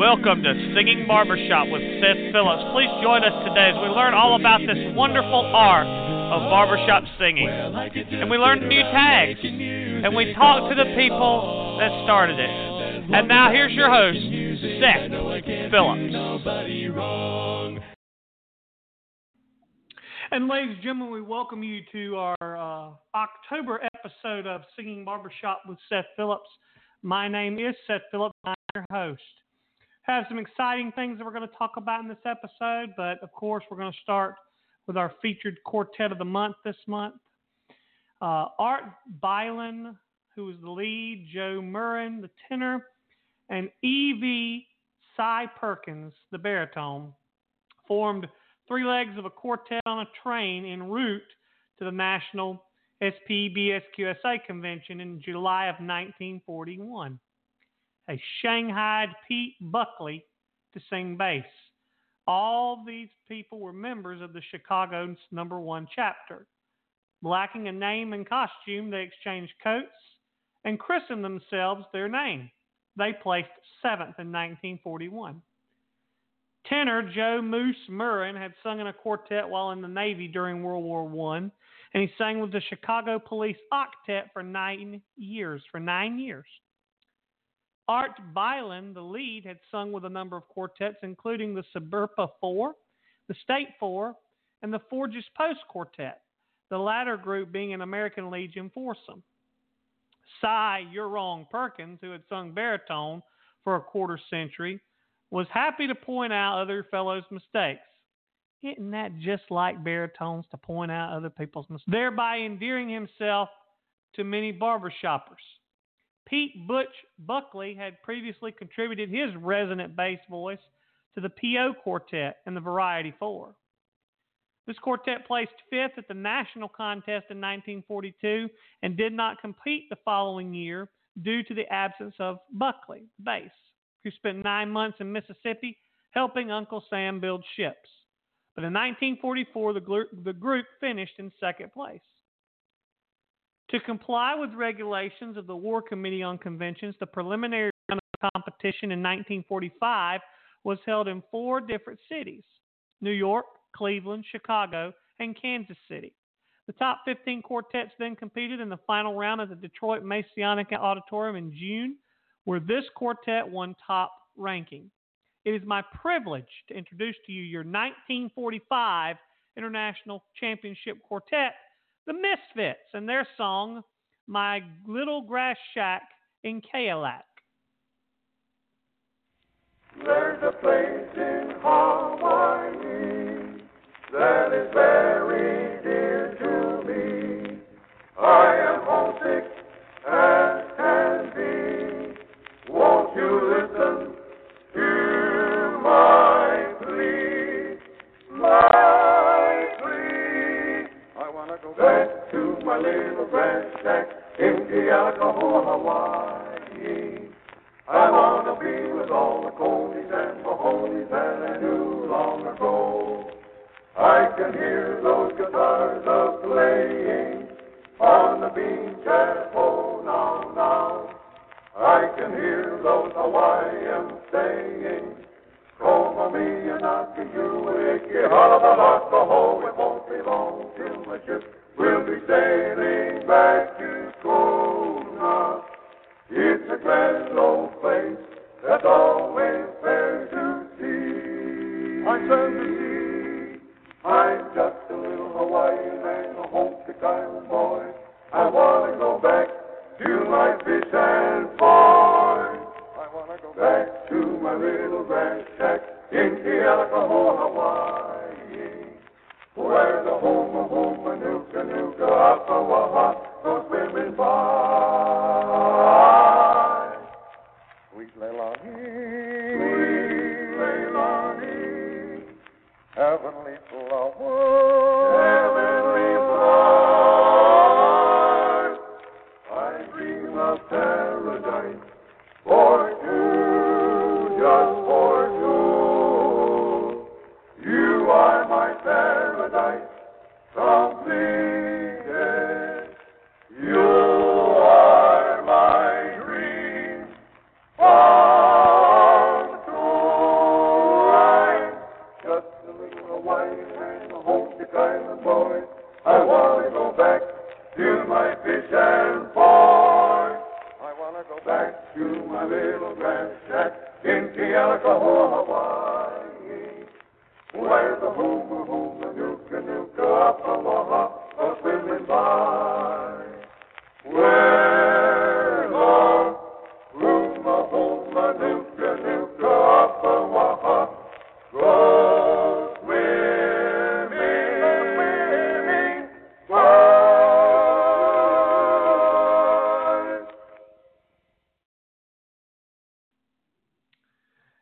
Welcome to Singing Barbershop with Seth Phillips. Please join us today as we learn all about this wonderful art of barbershop singing. And we learn new tags. And we talk to the people that started it. And now here's your host, Seth Phillips. And ladies and gentlemen, we welcome you to our uh, October episode of Singing Barbershop with Seth Phillips. My name is Seth Phillips. I'm your host. Have some exciting things that we're going to talk about in this episode, but of course, we're going to start with our featured quartet of the month this month. Uh, Art Bylin, who is the lead, Joe Murrin, the tenor, and Evie Cy Perkins, the baritone, formed three legs of a quartet on a train en route to the National SPBSQSA convention in July of 1941. They shanghaied Pete Buckley to sing bass. All these people were members of the Chicago's number one chapter. Lacking a name and costume, they exchanged coats and christened themselves their name. They placed seventh in 1941. Tenor Joe Moose Murrin had sung in a quartet while in the Navy during World War I, and he sang with the Chicago Police Octet for nine years. For nine years. Art Bylin, the lead, had sung with a number of quartets, including the Suburpa Four, the State Four, and the Forges Post Quartet, the latter group being an American Legion foursome. Cy You're Wrong Perkins, who had sung baritone for a quarter century, was happy to point out other fellows' mistakes. Isn't that just like baritones to point out other people's mistakes? Thereby endearing himself to many barbershoppers. Pete Butch Buckley had previously contributed his resonant bass voice to the PO Quartet and the Variety Four. This quartet placed fifth at the national contest in 1942 and did not compete the following year due to the absence of Buckley, the bass, who spent nine months in Mississippi helping Uncle Sam build ships. But in 1944, the group finished in second place. To comply with regulations of the War Committee on Conventions, the preliminary round of competition in 1945 was held in four different cities New York, Cleveland, Chicago, and Kansas City. The top 15 quartets then competed in the final round at the Detroit Masonic Auditorium in June, where this quartet won top ranking. It is my privilege to introduce to you your 1945 International Championship Quartet, the Misfits, and their song, My Little Grass Shack in Keolac. There's a place in Hawaii that is very little grass shack in Kealakahoa, Hawaii. I wanna be with all the Coleys and Mahonies that I knew long ago. I can hear those guitars a playing on the beach at home now, now. I can hear those Hawaiians saying, Coma me and Aki Uiki, Halabalakaho, it won't be long till my ship will be sailing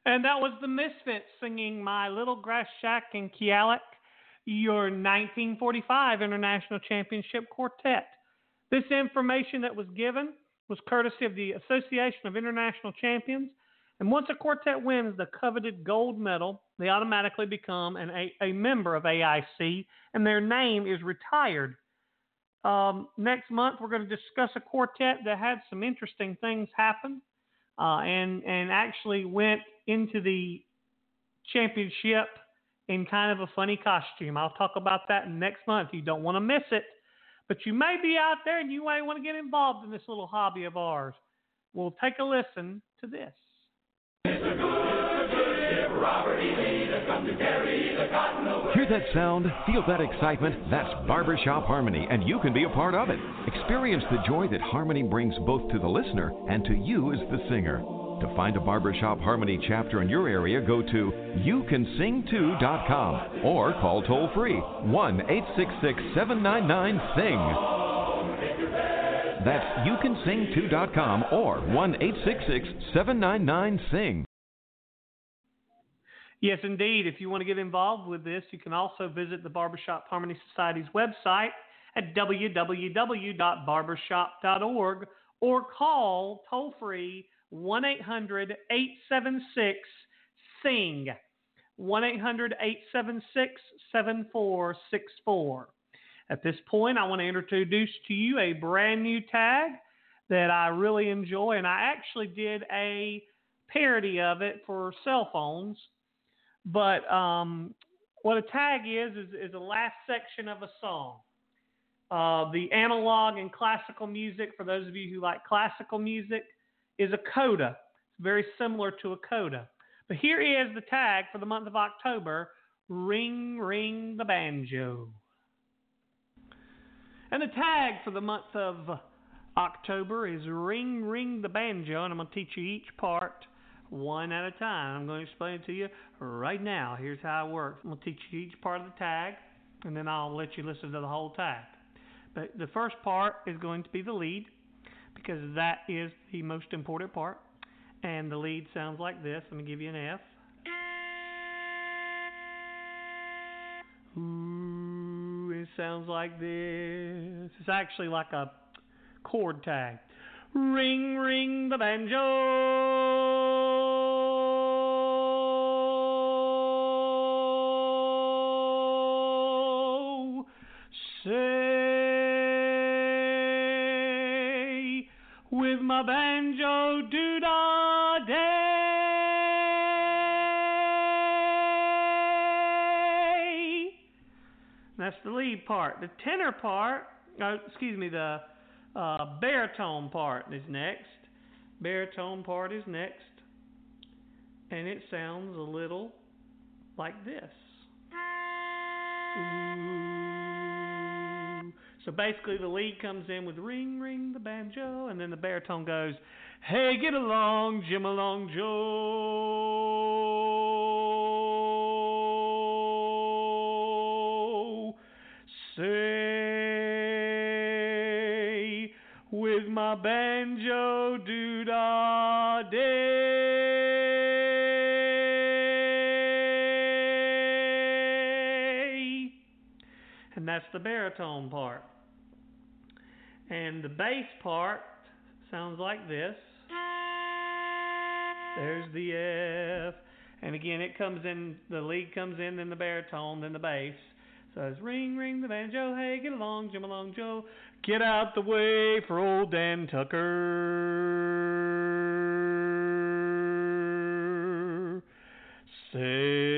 And that was the Misfits singing My Little Grass Shack in Kealak, your 1945 International Championship Quartet. This information that was given was courtesy of the Association of International Champions. And once a quartet wins the coveted gold medal, they automatically become an, a, a member of AIC, and their name is retired. Um, next month, we're going to discuss a quartet that had some interesting things happen uh, and and actually went into the championship in kind of a funny costume. I'll talk about that next month. You don't want to miss it. But you may be out there and you may want to get involved in this little hobby of ours. We'll take a listen to this. Hear that sound? Feel that excitement? That's Barbershop Harmony, and you can be a part of it. Experience the joy that harmony brings both to the listener and to you as the singer. To find a Barbershop Harmony chapter in your area, go to youcansing2.com or call toll free 1 866 799 SING. That's youcansing2.com or 1 866 799 SING. Yes, indeed. If you want to get involved with this, you can also visit the Barbershop Harmony Society's website at www.barbershop.org or call toll free 1 800 876 SING. 1 800 876 7464. At this point, I want to introduce to you a brand new tag that I really enjoy, and I actually did a parody of it for cell phones. But um, what a tag is, is is the last section of a song. Uh, the analog and classical music, for those of you who like classical music, is a coda. It's very similar to a coda. But here is the tag for the month of October Ring, Ring the Banjo. And the tag for the month of October is Ring, Ring the Banjo. And I'm going to teach you each part one at a time. I'm going to explain it to you right now. Here's how it works. I'm going to teach you each part of the tag, and then I'll let you listen to the whole tag. But the first part is going to be the lead, because that is the most important part. And the lead sounds like this. Let me give you an F. Ooh, it sounds like this. It's actually like a chord tag. Ring, ring the banjo. Say with my banjo do da day. That's the lead part. The tenor part, uh, excuse me, the uh, baritone part is next. Baritone part is next. And it sounds a little like this. Ooh. So basically, the lead comes in with ring, ring the banjo, and then the baritone goes, Hey, get along, Jim along, Joe. Say with my banjo do da day. And that's the baritone part. And the bass part sounds like this. There's the F. And again, it comes in, the lead comes in, then the baritone, then the bass. So it's ring, ring the banjo, hey, get along, Jim along, Joe. Get out the way for old Dan Tucker. Say,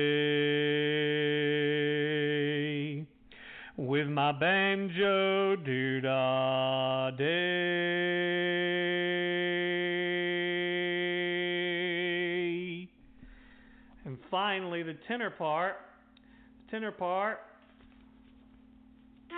with my banjo doo dah day. And finally, the tenor part. The tenor part. Ooh,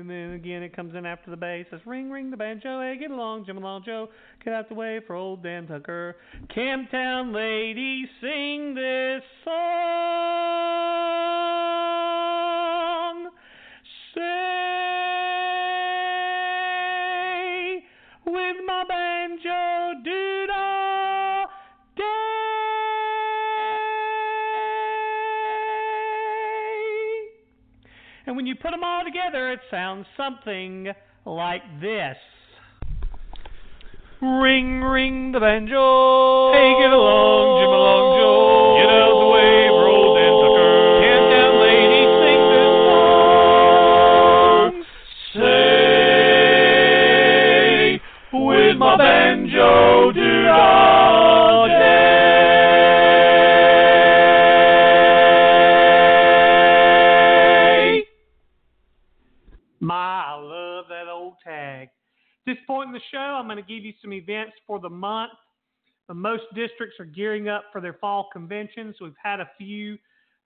and then again, it comes in after the bass. It's ring, ring the banjo. Hey, get along, Jim along, Joe. Get out the way for old Dan Tucker. Camptown ladies, sing this. When you put them all together, it sounds something like this. Ring, ring the banjo. Hey, get along, Jim along, districts are gearing up for their fall conventions. We've had a few.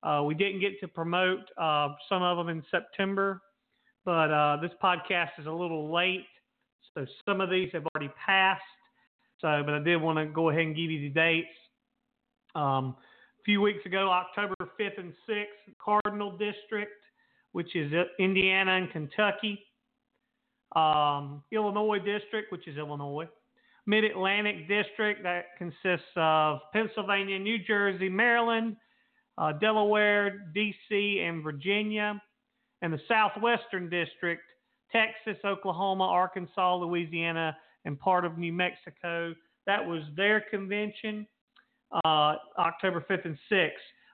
Uh, we didn't get to promote uh, some of them in September, but uh, this podcast is a little late, so some of these have already passed. So, but I did want to go ahead and give you the dates. Um, a few weeks ago, October 5th and 6th, Cardinal District, which is uh, Indiana and Kentucky. Um, Illinois District, which is Illinois. Mid Atlantic District, that consists of Pennsylvania, New Jersey, Maryland, uh, Delaware, D.C., and Virginia. And the Southwestern District, Texas, Oklahoma, Arkansas, Louisiana, and part of New Mexico. That was their convention, uh, October 5th and 6th.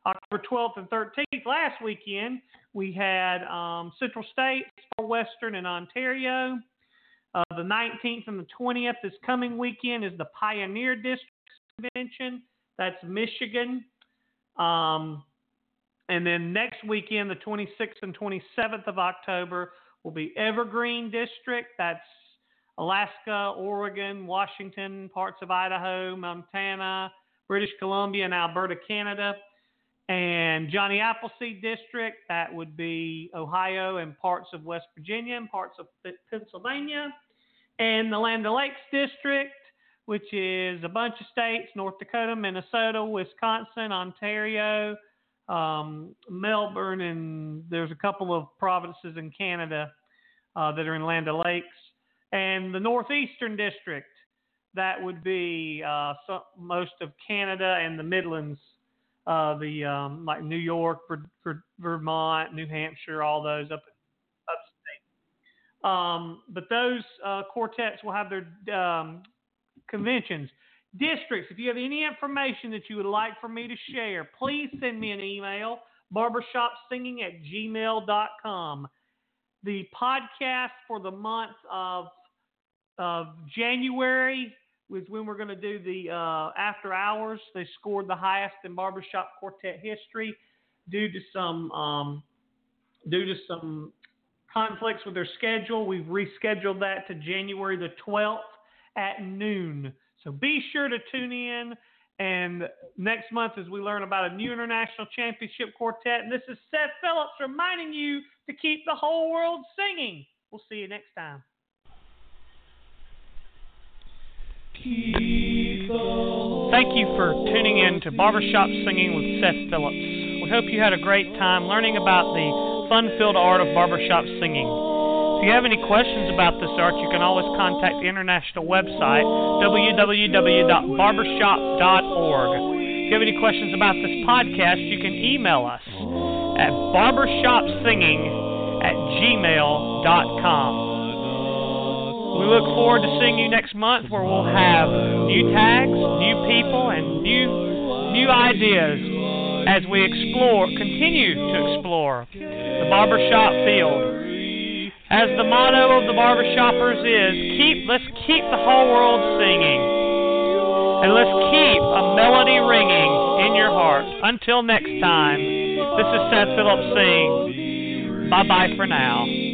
October 12th and 13th, last weekend, we had um, Central States, Western, and Ontario. Uh, the 19th and the 20th this coming weekend is the Pioneer District Convention. That's Michigan. Um, and then next weekend, the 26th and 27th of October, will be Evergreen District. That's Alaska, Oregon, Washington, parts of Idaho, Montana, British Columbia, and Alberta, Canada. And Johnny Appleseed District, that would be Ohio and parts of West Virginia and parts of Pennsylvania. And the Land O'Lakes District, which is a bunch of states North Dakota, Minnesota, Wisconsin, Ontario, um, Melbourne, and there's a couple of provinces in Canada uh, that are in Land O'Lakes. And the Northeastern District, that would be uh, so, most of Canada and the Midlands uh, the um, like New York, Ver, Ver, Vermont, New Hampshire, all those up. Um, but those uh, quartets will have their um, conventions. Districts, if you have any information that you would like for me to share, please send me an email, barbershopsinging at gmail.com. The podcast for the month of, of January was when we're going to do the uh, after hours. They scored the highest in barbershop quartet history due to some um, due to some conflicts with their schedule. We've rescheduled that to January the 12th at noon. So be sure to tune in. And next month, as we learn about a new international championship quartet, and this is Seth Phillips reminding you to keep the whole world singing. We'll see you next time. Thank you for tuning in to Barbershop Singing with Seth Phillips. We hope you had a great time learning about the fun filled art of barbershop singing. If you have any questions about this art, you can always contact the international website, www.barbershop.org. If you have any questions about this podcast, you can email us at barbershopsinging at gmail.com. We look forward to seeing you next month where we'll have new tags, new people, and new new ideas as we explore, continue to explore the barbershop field. As the motto of the barbershoppers is, keep let's keep the whole world singing. And let's keep a melody ringing in your heart. Until next time, this is Seth Phillips saying, bye bye for now.